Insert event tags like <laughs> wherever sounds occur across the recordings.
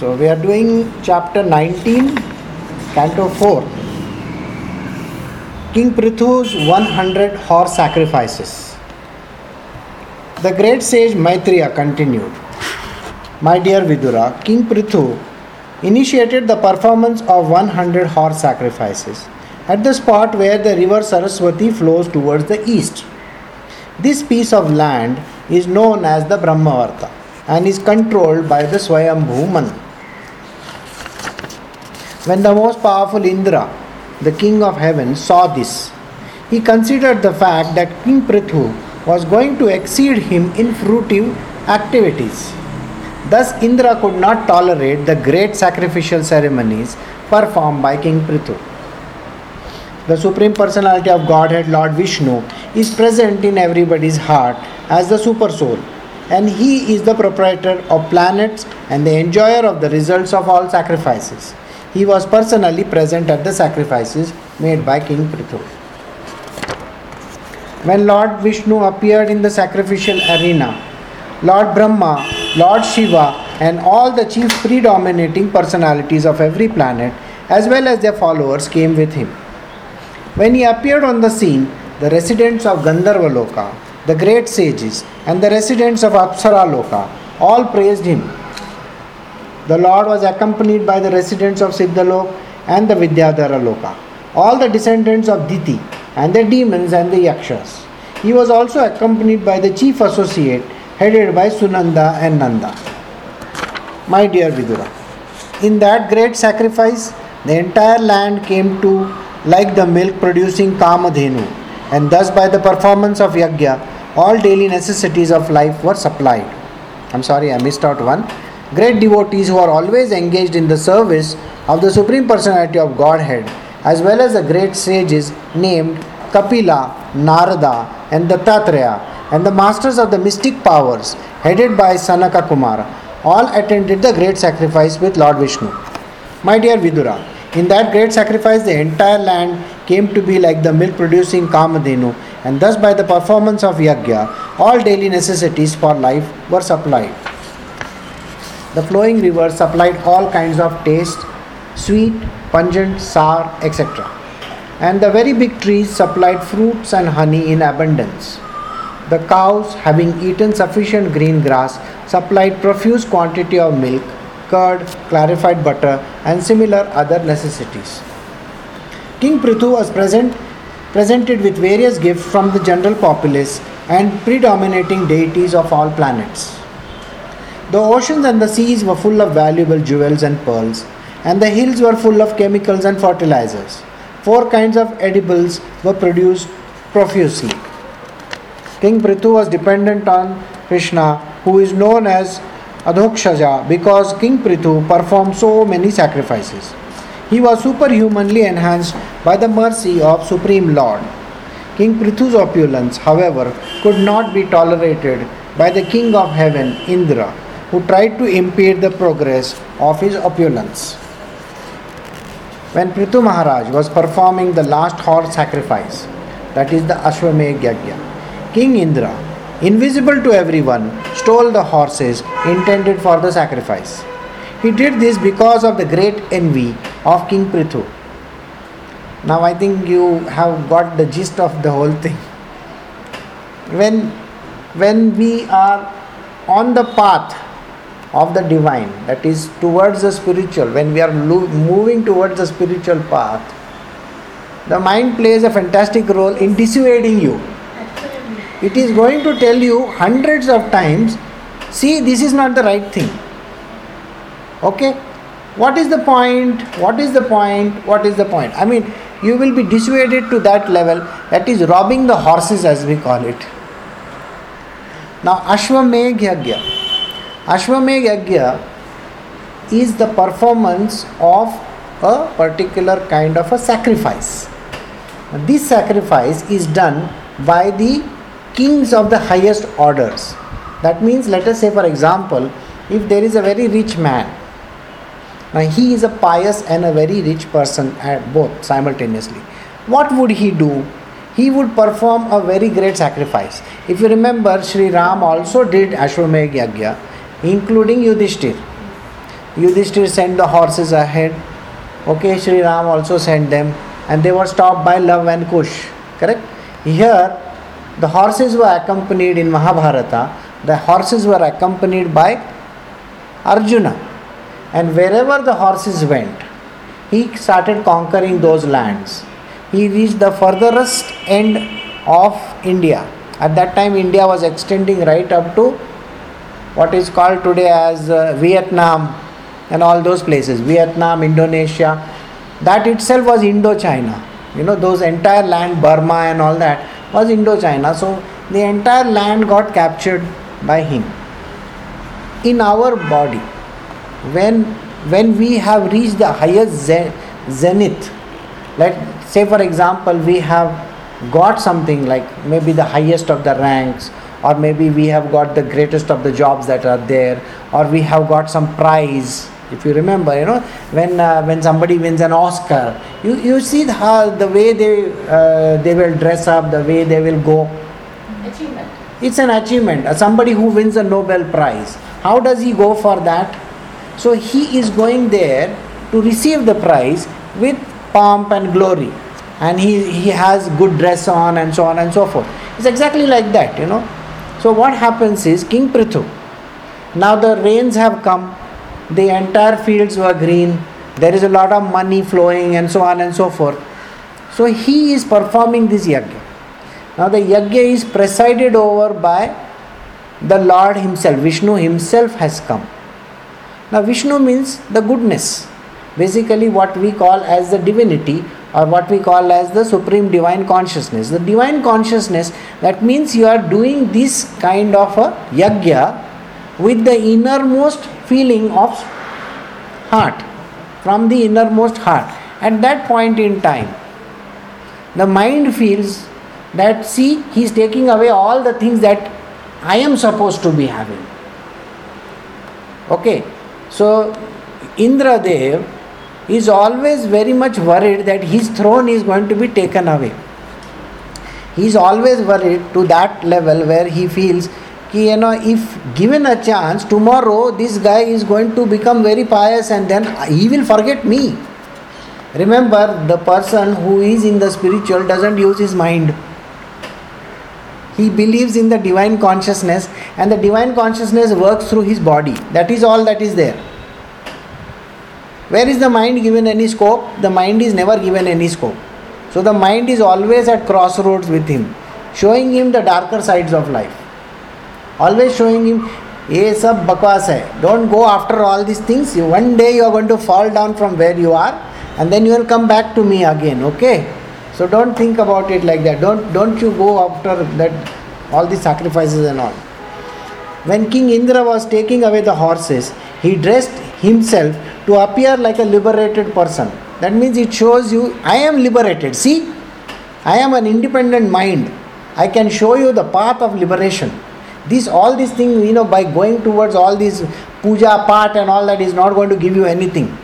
So we are doing chapter 19, canto 4. King Prithu's 100 horse sacrifices. The great sage Maitreya continued My dear Vidura, King Prithu initiated the performance of 100 horse sacrifices at the spot where the river Saraswati flows towards the east. This piece of land is known as the Brahmavarta and is controlled by the Swayambhu Manu. When the most powerful Indra, the king of heaven, saw this, he considered the fact that King Prithu was going to exceed him in fruitive activities. Thus, Indra could not tolerate the great sacrificial ceremonies performed by King Prithu. The Supreme Personality of Godhead, Lord Vishnu, is present in everybody's heart as the Super Soul, and he is the proprietor of planets and the enjoyer of the results of all sacrifices. He was personally present at the sacrifices made by King Prithu. When Lord Vishnu appeared in the sacrificial arena, Lord Brahma, Lord Shiva, and all the chief predominating personalities of every planet, as well as their followers, came with him. When he appeared on the scene, the residents of Gandharva Loka, the great sages, and the residents of Apsara Loka all praised him. The Lord was accompanied by the residents of Siddhalok and the Vidyadhara Loka, all the descendants of Diti, and the demons and the Yakshas. He was also accompanied by the chief associate headed by Sunanda and Nanda. My dear Vidura, in that great sacrifice, the entire land came to like the milk producing Kamadhenu, and thus by the performance of Yajna, all daily necessities of life were supplied. I'm sorry, I missed out one. Great devotees who are always engaged in the service of the Supreme Personality of Godhead, as well as the great sages named Kapila, Narada, and Dattatreya, and the masters of the mystic powers, headed by Sanaka Kumara, all attended the great sacrifice with Lord Vishnu. My dear Vidura, in that great sacrifice, the entire land came to be like the milk producing Kamadhenu, and thus by the performance of Yajna, all daily necessities for life were supplied. The flowing rivers supplied all kinds of taste, sweet, pungent, sour, etc. And the very big trees supplied fruits and honey in abundance. The cows, having eaten sufficient green grass, supplied profuse quantity of milk, curd, clarified butter, and similar other necessities. King Prithu was present, presented with various gifts from the general populace and predominating deities of all planets. The oceans and the seas were full of valuable jewels and pearls, and the hills were full of chemicals and fertilizers. Four kinds of edibles were produced profusely. King Prithu was dependent on Krishna, who is known as Adhokshaja, because King Prithu performed so many sacrifices. He was superhumanly enhanced by the mercy of Supreme Lord. King Prithu's opulence, however, could not be tolerated by the King of Heaven, Indra, who tried to impede the progress of his opulence. When Prithu Maharaj was performing the last horse sacrifice, that is the Ashwamedh Yajna, King Indra, invisible to everyone, stole the horses intended for the sacrifice. He did this because of the great envy of King Prithu. Now I think you have got the gist of the whole thing. When when we are on the path of the divine, that is towards the spiritual, when we are lo- moving towards the spiritual path, the mind plays a fantastic role in dissuading you. It is going to tell you hundreds of times, see, this is not the right thing. Okay? What is the point? What is the point? What is the point? I mean, you will be dissuaded to that level, that is robbing the horses as we call it. Now, Ashwamedh Yajna. Ashwamedh Yajna is the performance of a particular kind of a sacrifice. This sacrifice is done by the kings of the highest orders. That means, let us say, for example, if there is a very rich man, now he is a pious and a very rich person at both simultaneously. What would he do? He would perform a very great sacrifice. If you remember, Sri Ram also did Ashwamedh Yajna, including Yudhishthir. Yudhishthir sent the horses ahead. Okay, Sri Ram also sent them, and they were stopped by Luv and Kush. Correct? Here, the horses were accompanied in Mahabharata. The horses were accompanied by Arjuna, and wherever the horses went, he started conquering those lands. He reached the furthest end of India. At that time, India was extending right up to what is called today as uh, Vietnam and all those places. Vietnam, Indonesia. That itself was Indochina. You know, those entire land, Burma and all that, was Indochina. So the entire land got captured by him. In our body, when when we have reached the highest zenith, let say for example we have got something like maybe the highest of the ranks or maybe we have got the greatest of the jobs that are there or we have got some prize. If you remember you know when uh, when somebody wins an oscar you you see the, how the way they uh, they will dress up the way they will go. Achievement. It's an achievement. Uh, somebody who wins a nobel prize. How does he go for that? So he is going there to receive the prize with pomp and glory. And he, he has good dress on and so on and so forth. It's exactly like that you know so what happens is king prithu now the rains have come the entire fields were green there is a lot of money flowing and so on and so forth. So he is performing this yajna. Now the yajna is presided over by the lord himself vishnu himself has come. Now vishnu means the goodness. Basically what we call as the divinity or what we call as the supreme divine consciousness. The divine consciousness, that means you are doing this kind of a yajna with the innermost feeling of heart, from the innermost heart. At that point in time, the mind feels that, see, he is taking away all the things that I am supposed to be having. Okay, so Indra Dev is always very much worried that his throne is going to be taken away. He is always worried to that level where he feels you know if given a chance tomorrow this guy is going to become very pious and then he will forget me. Remember the person who is in the spiritual doesn't use his mind. He believes in the divine consciousness and the divine consciousness works through his body. That is all that is there where is the mind given any scope? The mind is never given any scope. So the mind is always at crossroads with him, showing him the darker sides of life. Always showing him, ये सब बकवास है don't go after all this things one day you are going to fall down from where you are and then you will come back to me again okay so don't think about it like that don't don't you go after that all the sacrifices and all when king indra was taking away the horses he dressed himself to appear like a liberated person. That means it shows you, I am liberated. See, I am an independent mind. I can show you the path of liberation. This, all these things, you know, by going towards all these puja, part, and all that is not going to give you anything.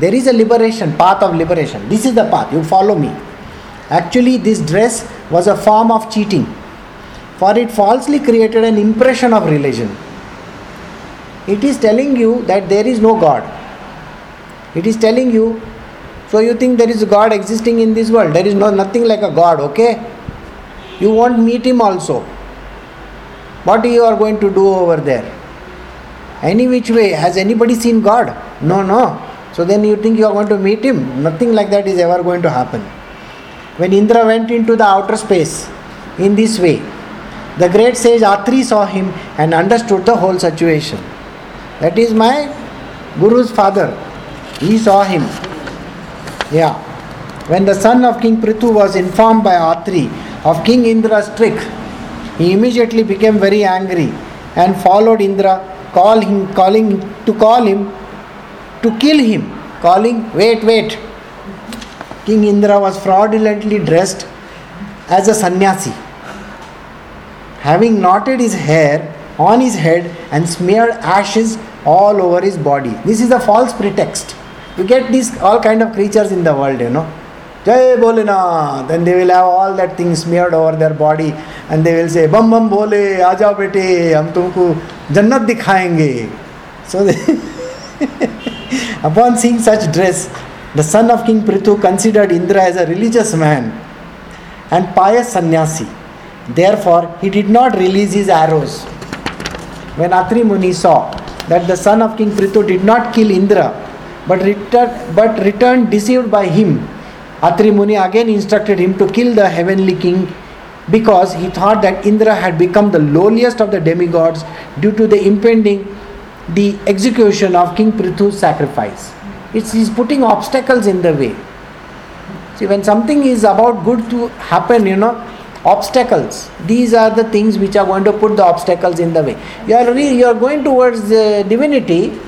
There is a liberation, path of liberation. This is the path. You follow me. Actually, this dress was a form of cheating, for it falsely created an impression of religion it is telling you that there is no God. It is telling you, so you think there is a God existing in this world. There is no nothing like a God, okay? You won't meet him also. What you are going to do over there? Any which way, has anybody seen God? No, no. So then you think you are going to meet him? Nothing like that is ever going to happen. When Indra went into the outer space in this way, the great sage Atri saw him and understood the whole situation. That is my Guru's father. He saw him. Yeah. When the son of King Prithu was informed by Atri of King Indra's trick, he immediately became very angry and followed Indra, call him, calling to call him, to kill him, calling, wait, wait. King Indra was fraudulently dressed as a sannyasi. Having knotted his hair on his head and smeared ashes all over his body. This is a false pretext. You get these all kind of creatures in the world, you know. Jai Bolena. Then they will have all that thing smeared over their body and they will say, Bam Bam Bole, Aja Bete, Hum Tumko Jannat dikhayenge. So they <laughs> Upon seeing such dress, the son of King Prithu considered Indra as a religious man and pious sannyasi. Therefore, he did not release his arrows. When Atri Muni saw that the son of King Prithu did not kill Indra but, but returned deceived by him, Atri Muni again instructed him to kill the heavenly king because he thought that Indra had become the lowliest of the demigods due to the impending the execution of King Prithu's sacrifice. It's he's putting obstacles in the way. See, when something is about good to happen, you know, obstacles. These are the things which are going to put the obstacles in the way. You are re- you are going towards uh, divinity,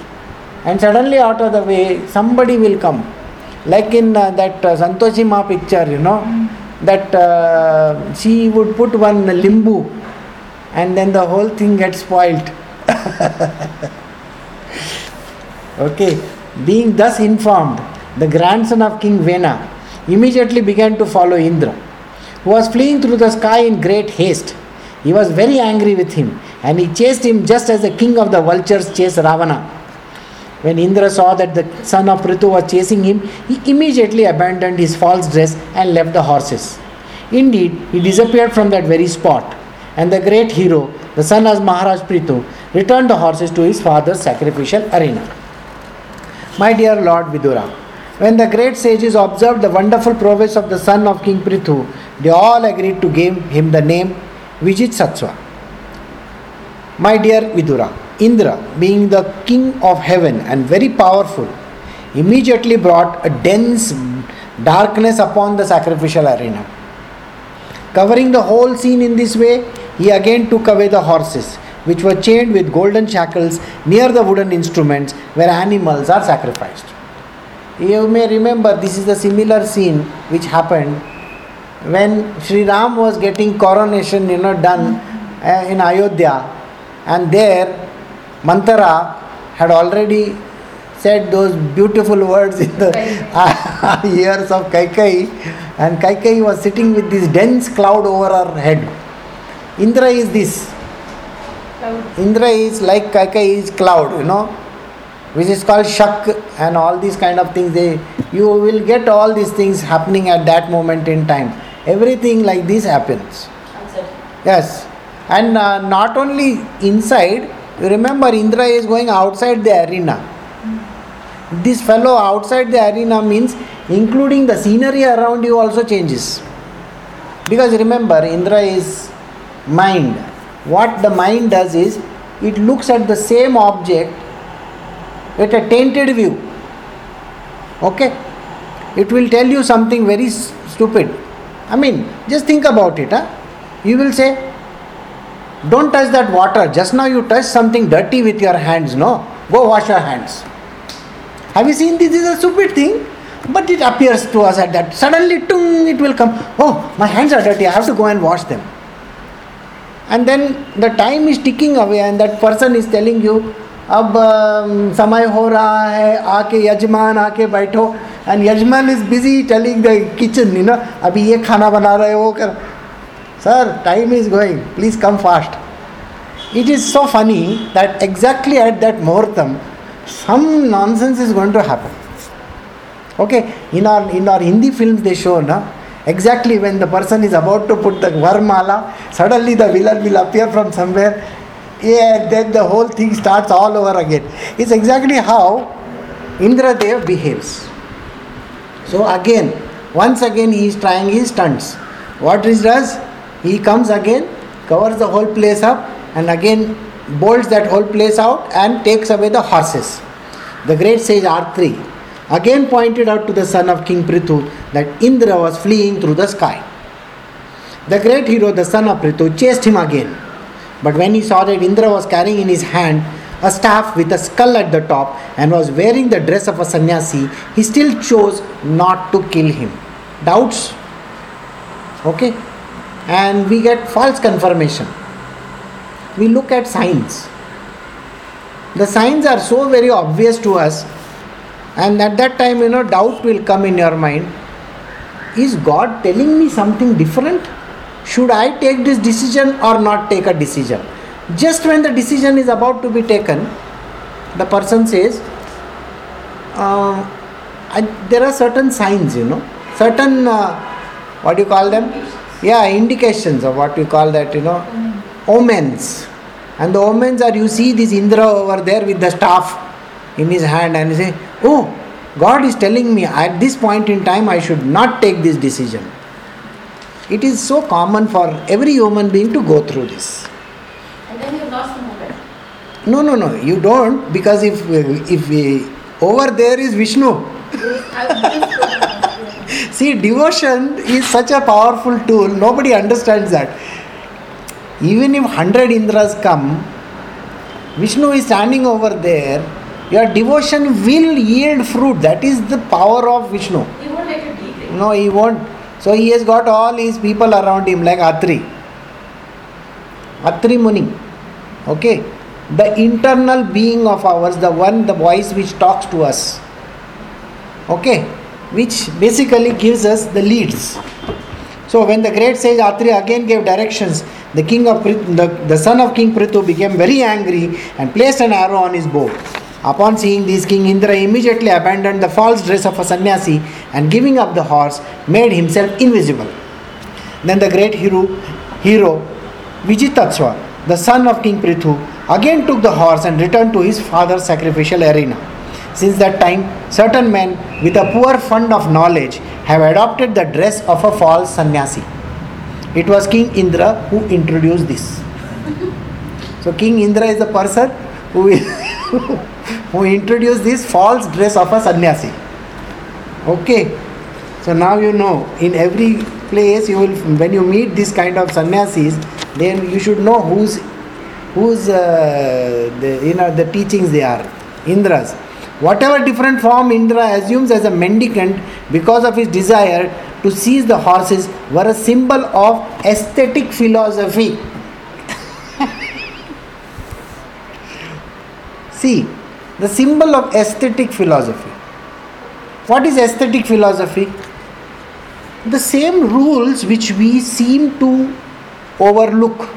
and suddenly out of the way somebody will come. Like in uh, that uh, Santoshi Ma picture, you know, that uh, she would put one limbu, and then the whole thing gets spoiled <laughs> okay, being thus informed, the grandson of King Vena immediately began to follow Indra who was fleeing through the sky in great haste. He was very angry with him and he chased him just as the king of the vultures chased Ravana. When Indra saw that the son of Prithu was chasing him, he immediately abandoned his false dress and left the horses. Indeed, he disappeared from that very spot, and the great hero, the son of Maharaj Prithu, returned the horses to his father's sacrificial arena. My dear Lord Vidura, when the great sages observed the wonderful prowess of the son of King Prithu, they all agreed to give him the name Vijitashva. My dear Vidura, Indra, being the king of heaven and very powerful, immediately brought a dense darkness upon the sacrificial arena. Covering the whole scene in this way, he again took away the horses, which were chained with golden shackles near the wooden instruments where animals are sacrificed. You may remember this is a similar scene which happened when Sri Ram was getting coronation, you know, done uh, in Ayodhya, and there Manthara had already said those beautiful words in the <laughs> ears of Kaikai, and Kaikai was sitting with this dense cloud over her head. Indra is this. Cloud. Indra is like Kaikai is cloud, you know, which is called Shak and all these kind of things. They you will get all these things happening at that moment in time. Everything like this happens. Yes, and uh, not only inside. You remember, Indra is going outside the arena. This fellow outside the arena means including the scenery around you also changes. Because remember, Indra is mind. What the mind does is it looks at the same object with a tainted view. Okay? It will tell you something very stupid. I mean, just think about it. Huh? You will say, Don't touch that water. Just now you touched something dirty with your hands. No? Go wash your hands. Have you seen this? This is a stupid thing. But it appears to us at that. Suddenly, tung, it will come. Oh, my hands are dirty. I have to go and wash them. And then the time is ticking away, and that person is telling you, अब समय हो रहा है, आके यजमान आके बैठो। And yajman is busy telling the kitchen you know अभी ये खाना बना रहे हो, कर। Sir time is going please come fast it is so funny that exactly at that muhurtam some nonsense is going to happen okay in our in our Hindi film they show ना exactly when the person is about to put the var mala suddenly the villain will appear from somewhere yeah then the whole thing starts all over again it's exactly how indradev behaves so again once again he is trying his stunts what he does he comes again covers the whole place up and again bolts that whole place out and takes away the horses the great sage Atri again pointed out to the son of King Prithu that Indra was fleeing through the sky. The great hero, the son of Prithu, chased him again. But when he saw that Indra was carrying in his hand a staff with a skull at the top and was wearing the dress of a sannyasi, he still chose not to kill him. Doubts? Okay? And we get false confirmation. We look at signs. The signs are so very obvious to us and at that time you know doubt will come in your mind is god telling me something different should i take this decision or not take a decision just when the decision is about to be taken the person says uh, I, there are certain signs, you know, certain uh, what do you call them? Yeah, indications of what you call that, you know, omens. And the omens are you see this Indra over there with the staff in his hand, and you say, Oh, God is telling me at this point in time I should not take this decision. It is so common for every human being to go through this. And then you lost the moment. No, no, no, you don't because if if we, over there is Vishnu. <laughs> See, devotion is such a powerful tool. Nobody understands that. Even if hundred Indras come, Vishnu is standing over there. Your devotion will yield fruit. That is the power of Vishnu. You won't let it degrade. No, he won't. So he has got all his people around him, like Atri. Atri Muni. Okay? The internal being of ours, the one, the voice which talks to us. Okay? Which basically gives us the leads. So when the great sage Atri again gave directions, the king of Prit- the, the son of King Prithu became very angry and placed an arrow on his bow. Upon seeing this, King Indra immediately abandoned the false dress of a sannyasi and giving up the horse, made himself invisible. Then the great hero, hero Vijitashva, the son of King Prithu, again took the horse and returned to his father's sacrificial arena. Since that time, certain men with a poor fund of knowledge have adopted the dress of a false sannyasi. It was King Indra who introduced this. So, King Indra is the person who, <laughs> who introduced this false dress of a sannyasi. Okay. So now you know in every place you will when you meet this kind of sannyasis, then you should know whose whose uh, the, you know the teachings they are. Indras. Whatever different form Indra assumes as a mendicant because of his desire to seize the horses were a symbol of atheistic philosophy. <laughs> See, the symbol of atheistic philosophy. What is atheistic philosophy? The same rules which we seem to overlook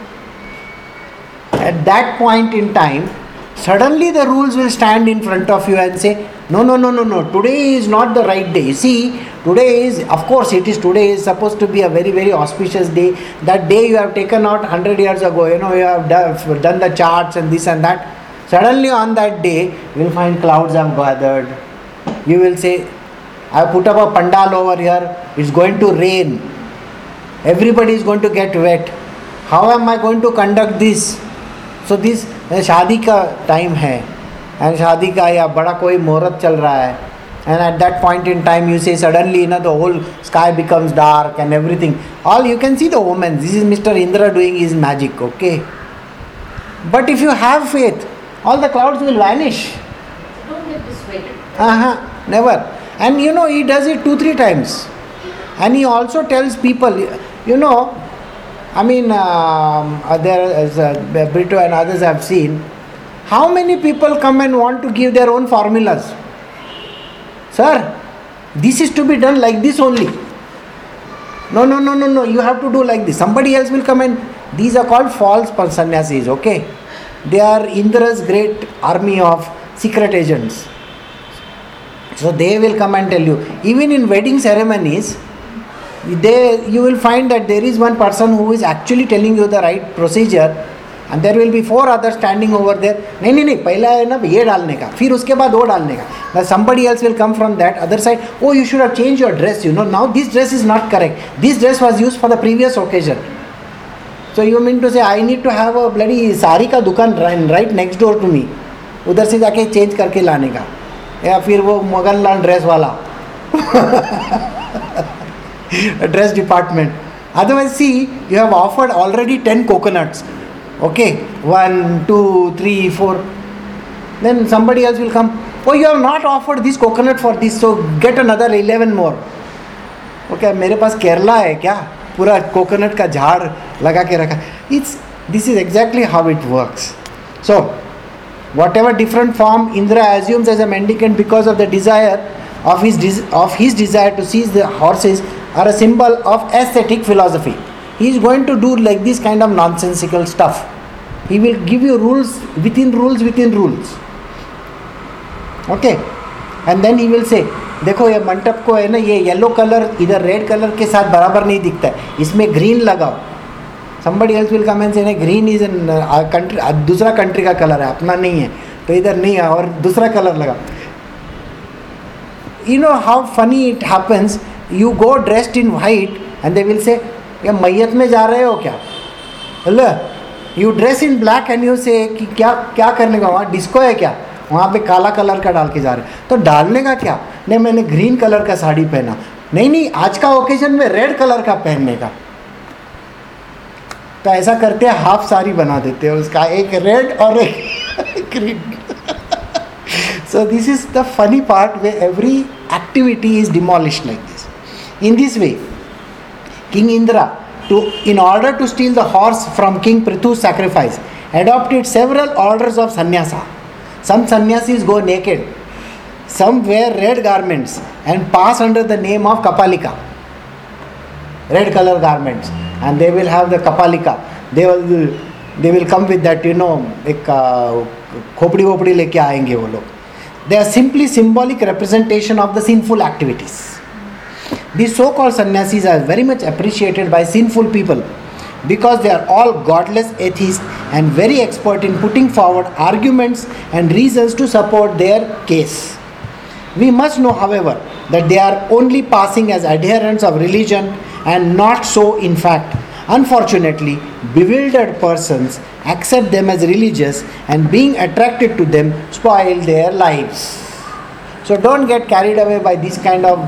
at that point in time, suddenly the rules will stand in front of you and say, No, no, no, no, no, today is not the right day. See, today is, of course, it is today is supposed to be a very, very auspicious day. That day you have taken out 100 years ago, you know, you have done, done the charts and this and that. Suddenly on that day, you will find clouds have gathered. You will say, I have put up a pandal over here, it's going to rain. Everybody is going to get wet. How am I going to conduct this? So this शादी का time है and शादी का या बड़ा कोई मुहूर्त चल रहा है and at that point in time you से सडनली ना the whole sky becomes dark and everything all you can see the women this is mister Indra doing is magic okay but if you have faith all the clouds will vanish. Don't get dissuaded. Uh-huh, never. And you know, he does it two, three times. And he also tells people, you know, I mean, um, uh, there as uh, Brito and others have seen, how many people come and want to give their own formulas? Sir, this is to be done like this only. No, no, no, no, no, you have to do like this. Somebody else will come and these are called false sannyasis, okay? They are Indra's great army of secret agents. So they will come and tell you. Even in wedding ceremonies, they you will find that there is one person who is actually telling you the right procedure and there will be four others standing over there नहीं नहीं नहीं पहला है ना ये डालने का फिर उसके बाद वो डालने का now somebody else will come from that other side oh you should have changed your dress you know now this dress is not correct this dress was used for the previous occasion So you mean to say I need to have a bloody sari का दुकान right next door to me उधर से जाके change करके लाने का। या फिर वो मगन लाल ड्रेस वाला। Dress department otherwise see you have offered already ten coconuts okay one two three four then somebody else will come O you have not offered this coconut for this so get another eleven more okay मेरे पास केरला है क्या? Pura coconut का झाड़ लगा के रखा it's this is exactly how it works so what different form Indira assumes as a mendicant because of of his, of his desire to seize the horses are a symbol of atheistic philosophy. He is going to do like this kind of nonsensical stuff. He will give you rules within rules within rules. Okay? And then he will say, देखो, ये मंटप को है ना, ये yellow colour इधर red colour के साथ बराबर नहीं दिखता है। इसमें ग्रीन लगाओ। Will come and say, नहीं ग्रीन इज़ इन कंट्री दूसरा कंट्री का कलर है, अपना नहीं है। तो इधर नहीं है और दूसरा कलर लगा you know how funny it happens you go dressed in white and they will say ये मैयत में जा रहे हो क्या? Hello you dress in black and you say क्या क्या करने का, वहाँ डिस्को है क्या? वहाँ पे काला कलर का डाल के जा रहे हैं। तो डालने का क्या? नहीं, मैंने ग्रीन कलर का साड़ी पहना। नहीं नहीं, आज का ओकेजन में रेड कलर का पहनने का। तो ऐसा करते हैं हाफ़ साड़ी बना देते हैं उसका, एक रेड और एक green so this is the funny part way every activity is demolish like this in this way king Indra to in order to steal the horse from king Prithvi sacrifice adopted several orders of sannyasa. some sannyasis go naked some wear red garments and pass under the name of kapalika red color garments and they will have the kapalika they will they will come with that you know एक खोपड़ी वोपड़ी लेके आएंगे वो लोग they are simply symbolic representation of the sinful activities these so-called sannyasis are very much appreciated by sinful people because they are all godless atheists and very expert in putting forward arguments and reasons to support their case. We must know however that they are only passing as adherents of religion and not so in fact. Unfortunately bewildered persons accept them as religious and being attracted to them spoil their lives. So don't get carried away by these kind of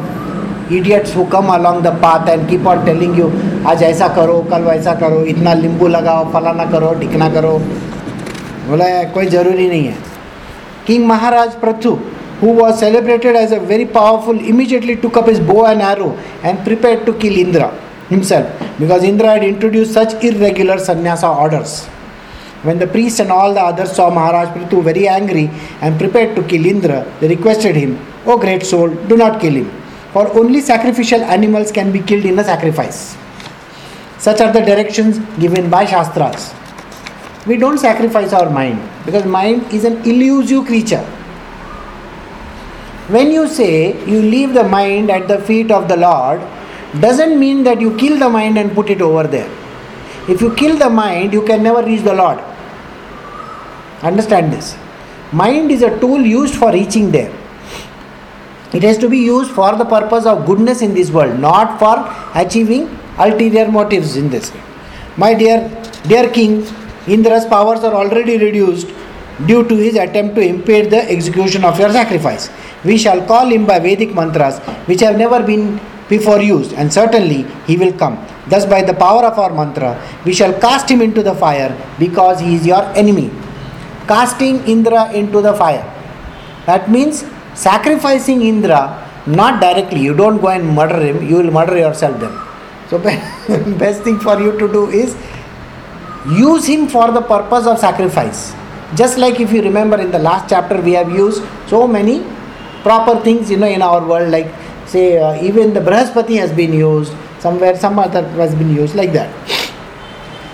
idiots who come along the path and keep on telling you आज ऐसा करो, कल वैसा करो, इतना लींबू लगाओ, फलाना करो, ढिकना करो। बोला, कोई ज़रूरी नहीं है. King Maharaj Prithu who was celebrated as a very powerful immediately took up his bow and arrow and prepare to kill Indra himself because Indra had introduce such irregular sannyasa orders when the priests and all the others saw Maharaj Prithu very angry and prepare to kill Indra the requested him O great soul do not kill him for only sacrificial animals can be killed in a sacrifice Such are the directions given by Shastras. We don't sacrifice our mind because mind is an elusive creature. When you say you leave the mind at the feet of the Lord, doesn't mean that you kill the mind and put it over there. If you kill the mind, you can never reach the Lord. Understand this. Mind is a tool used for reaching there. It has to be used for the purpose of goodness in this world, not for achieving ulterior motives in this way. My dear, dear king, Indra's powers are already reduced due to his attempt to impede the execution of your sacrifice. We shall call him by Vedic mantras which have never been before used, and certainly he will come. Thus, by the power of our mantra, we shall cast him into the fire because he is your enemy. Casting Indra into the fire. That means sacrificing Indra not directly. You don't go and murder him, you will murder yourself then. So, <laughs> best thing for you to do is use him for the purpose of sacrifice. Just like if you remember in the last chapter, we have used so many proper things you know in our world, like say uh, even the Brahaspati has been used, somewhere some other has been used, like that.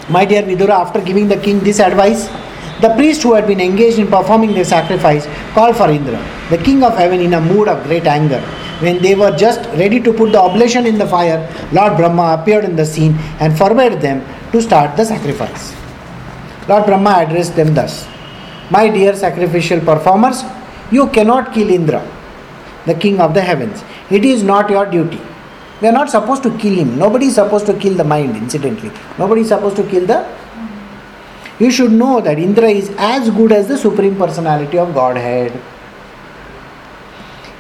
My dear Vidura, after giving the king this advice, the priest who had been engaged in performing the sacrifice called for Indra, the king of heaven, in a mood of great anger. When they were just ready to put the oblation in the fire, Lord Brahma appeared in the scene and forbade them to start the sacrifice. Lord Brahma addressed them thus My dear sacrificial performers, you cannot kill Indra, the king of the heavens. It is not your duty. We are not supposed to kill him. Nobody is supposed to kill the mind, incidentally. Nobody is supposed to kill the. You should know that Indra is as good as the Supreme Personality of Godhead.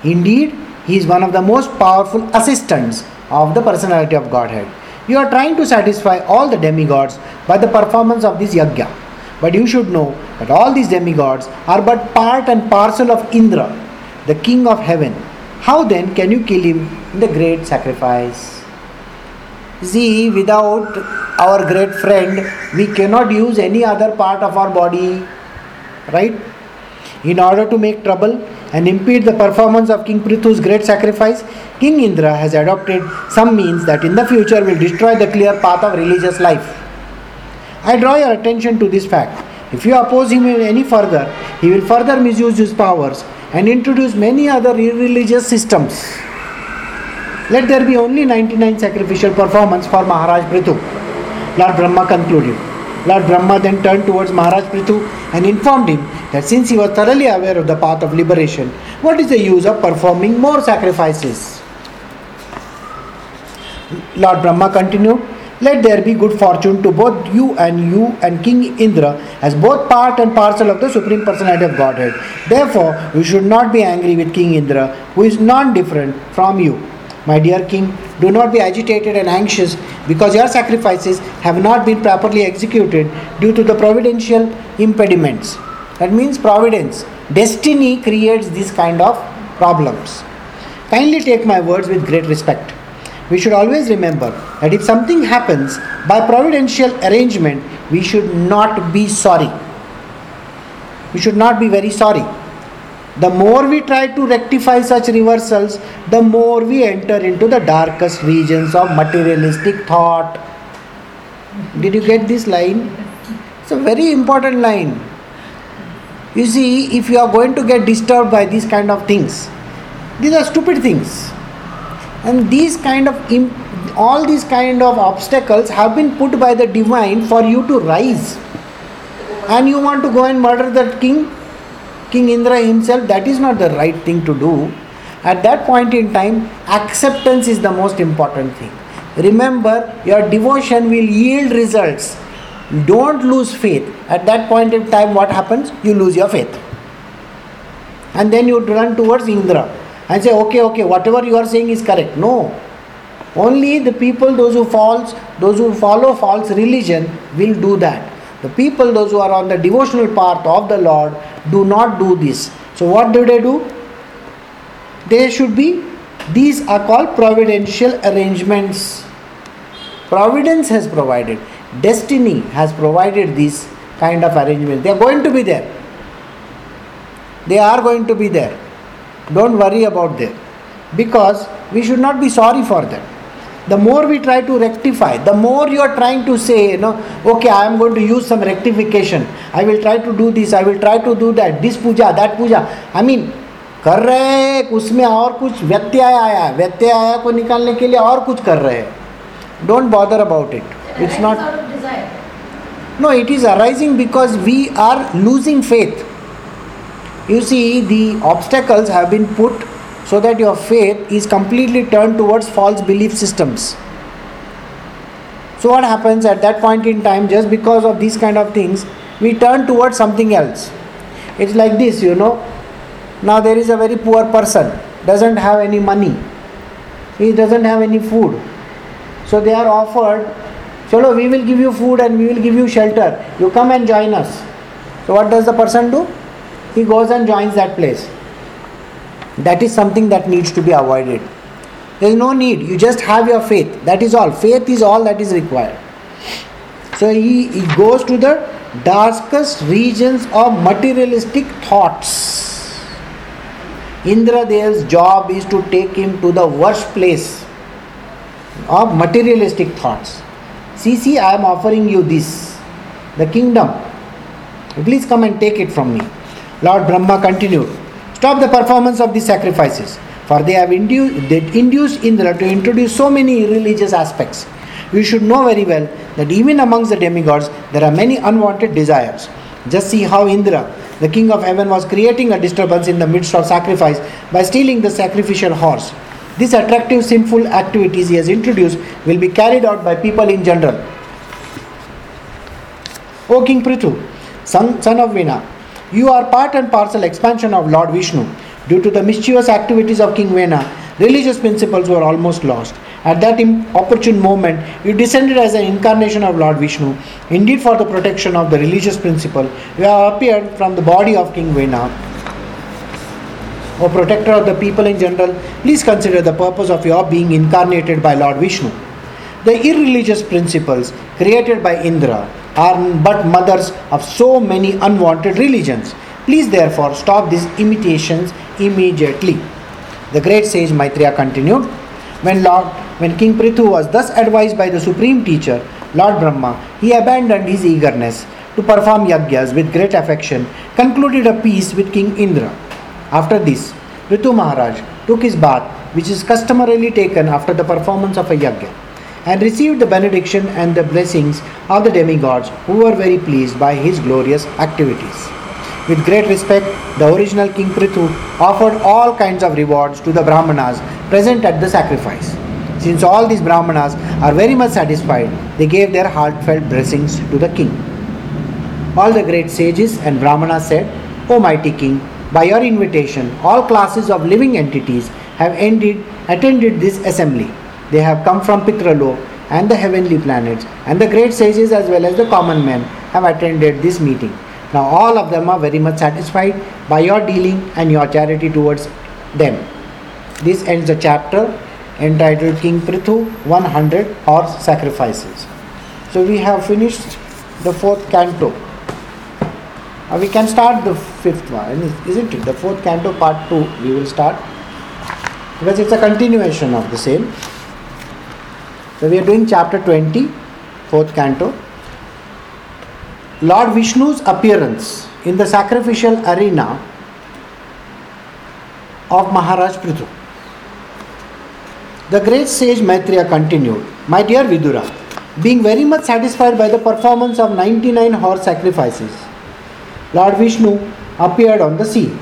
Indeed, he is one of the most powerful assistants of the Personality of Godhead. You are trying to satisfy all the demigods by the performance of this yajna. But you should know that all these demigods are but part and parcel of Indra, the king of heaven. How then can you kill him in the great sacrifice? See, without our great friend, we cannot use any other part of our body, right? In order to make trouble and impede the performance of King Prithu's great sacrifice, King Indra has adopted some means that in the future will destroy the clear path of religious life. I draw your attention to this fact. If you oppose him any further, he will further misuse his powers and introduce many other irreligious systems. Let there be only 99 sacrificial performance for Maharaj Prithu. Lord Brahma concluded. Lord Brahma then turned towards Maharaj Prithu and informed him that since he was thoroughly aware of the path of liberation, what is the use of performing more sacrifices? Lord Brahma continued, Let there be good fortune to both you and you and King Indra as both part and parcel of the Supreme Personality of Godhead. Therefore, you should not be angry with King Indra, who is non different from you. My dear king, do not be agitated and anxious because your sacrifices have not been properly executed due to the providential impediments. That means providence. Destiny creates these kind of problems. Kindly take my words with great respect. We should always remember that if something happens by providential arrangement, we should not be sorry. We should not be very sorry. The more we try to rectify such reversals, the more we enter into the darkest regions of materialistic thought. Did you get this line? It's a very important line. You see, if you are going to get disturbed by these kind of things, these are stupid things. And these kind of im- all these kind of obstacles have been put by the divine for you to rise. And you want to go and murder that king? King Indra himself, that is not the right thing to do. At that point in time, acceptance is the most important thing. Remember, your devotion will yield results. Don't lose faith. At that point in time, what happens? You lose your faith. And then you run towards Indra and say, okay, okay, whatever you are saying is correct. No. Only the people, those who false, those who follow false religion will do that. The people, those who are on the devotional path of the Lord, do not do this. So, what do they do? They should be, these are called providential arrangements. Providence has provided, destiny has provided these kind of arrangements. They are going to be there. They are going to be there. Don't worry about them. Because we should not be sorry for them the more we try to rectify, the more you are trying to say, you know, okay, I am going to use some rectification. I will try to do this, I will try to do that, this puja, that puja. I mean, कर रहे हैं उसमें और कुछ व्यत्यय आया व्यत्यय आया को निकालने के लिए और कुछ कर रहे हैं don't bother about it it's not out of desire. No, it is arising because we are losing faith. You see, the obstacles have been put so that your faith is completely turned towards false belief systems. So, what happens at that point in time, just because of these kind of things, we turn towards something else. It's like this, you know. Now, there is a very poor person, doesn't have any money, he doesn't have any food. So, they are offered Chalo, we will give you food and we will give you shelter. You come and join us. So, what does the person do? He goes and joins that place. That is something that needs to be avoided. There is no need. You just have your faith. That is all. Faith is all that is required. So, he, he goes to the darkest regions of materialistic thoughts. Indra Indradev's job is to take him to the worst place of materialistic thoughts. See, see, I am offering you this, the kingdom. Please come and take it from me. Lord Brahma continued, Stop the performance of these sacrifices, for they have induced, they induced Indra to introduce so many religious aspects. You should know very well that even amongst the demigods there are many unwanted desires. Just see how Indra, the king of heaven, was creating a disturbance in the midst of sacrifice by stealing the sacrificial horse. These attractive sinful activities he has introduced will be carried out by people in general. O King Prithu, son, son of Vena, you are part and parcel expansion of Lord Vishnu. Due to the mischievous activities of King Vena, religious principles were almost lost. At that opportune moment, you descended as an incarnation of Lord Vishnu. Indeed, for the protection of the religious principle, you have appeared from the body of King Vena. O protector of the people in general, please consider the purpose of your being incarnated by Lord Vishnu. The irreligious principles created by Indra are but mothers of so many unwanted religions. Please therefore stop these imitations immediately. The great sage Maitreya continued, when Lord when King Prithu was thus advised by the supreme teacher, Lord Brahma, he abandoned his eagerness to perform yagyas with great affection, concluded a peace with King Indra. After this, Prithu Maharaj took his bath, which is customarily taken after the performance of a yagya, and received the benediction and the blessings of the demigods who were very pleased by his glorious activities. With great respect, the original King Prithu offered all kinds of rewards to the Brahmanas present at the sacrifice. Since all these Brahmanas are very much satisfied, they gave their heartfelt blessings to the king. All the great sages and Brahmanas said, O mighty king, by your invitation, all classes of living entities have ended, attended this assembly. They have come from Pitralok and the heavenly planets, and the great sages as well as the common men have attended this meeting. Now, all of them are very much satisfied by your dealing and your charity towards them. This ends the chapter entitled King Prithu 100 Horse Sacrifices. So, we have finished the fourth canto. Uh, we can start the fifth one, isn't it? The fourth canto, part two, we will start because it's a continuation of the same. So, we are doing chapter 20, fourth canto. Lord Vishnu's appearance in the sacrificial arena of Maharaj Prithu. The great sage Maitreya continued, My dear Vidura, being very much satisfied by the performance of 99 horse sacrifices, Lord Vishnu appeared on the scene.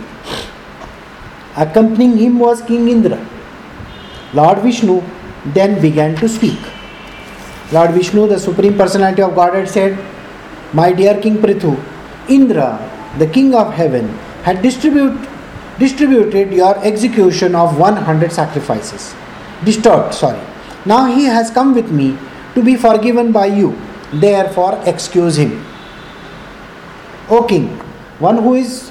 Accompanying him was King Indra. Lord Vishnu then began to speak. Lord Vishnu, the Supreme Personality of Godhead, said, My dear King Prithu, Indra, the King of Heaven, had distribute, distributed your execution of 100 sacrifices. Disturbed, sorry. Now he has come with me to be forgiven by you. Therefore, excuse him. O King, one who is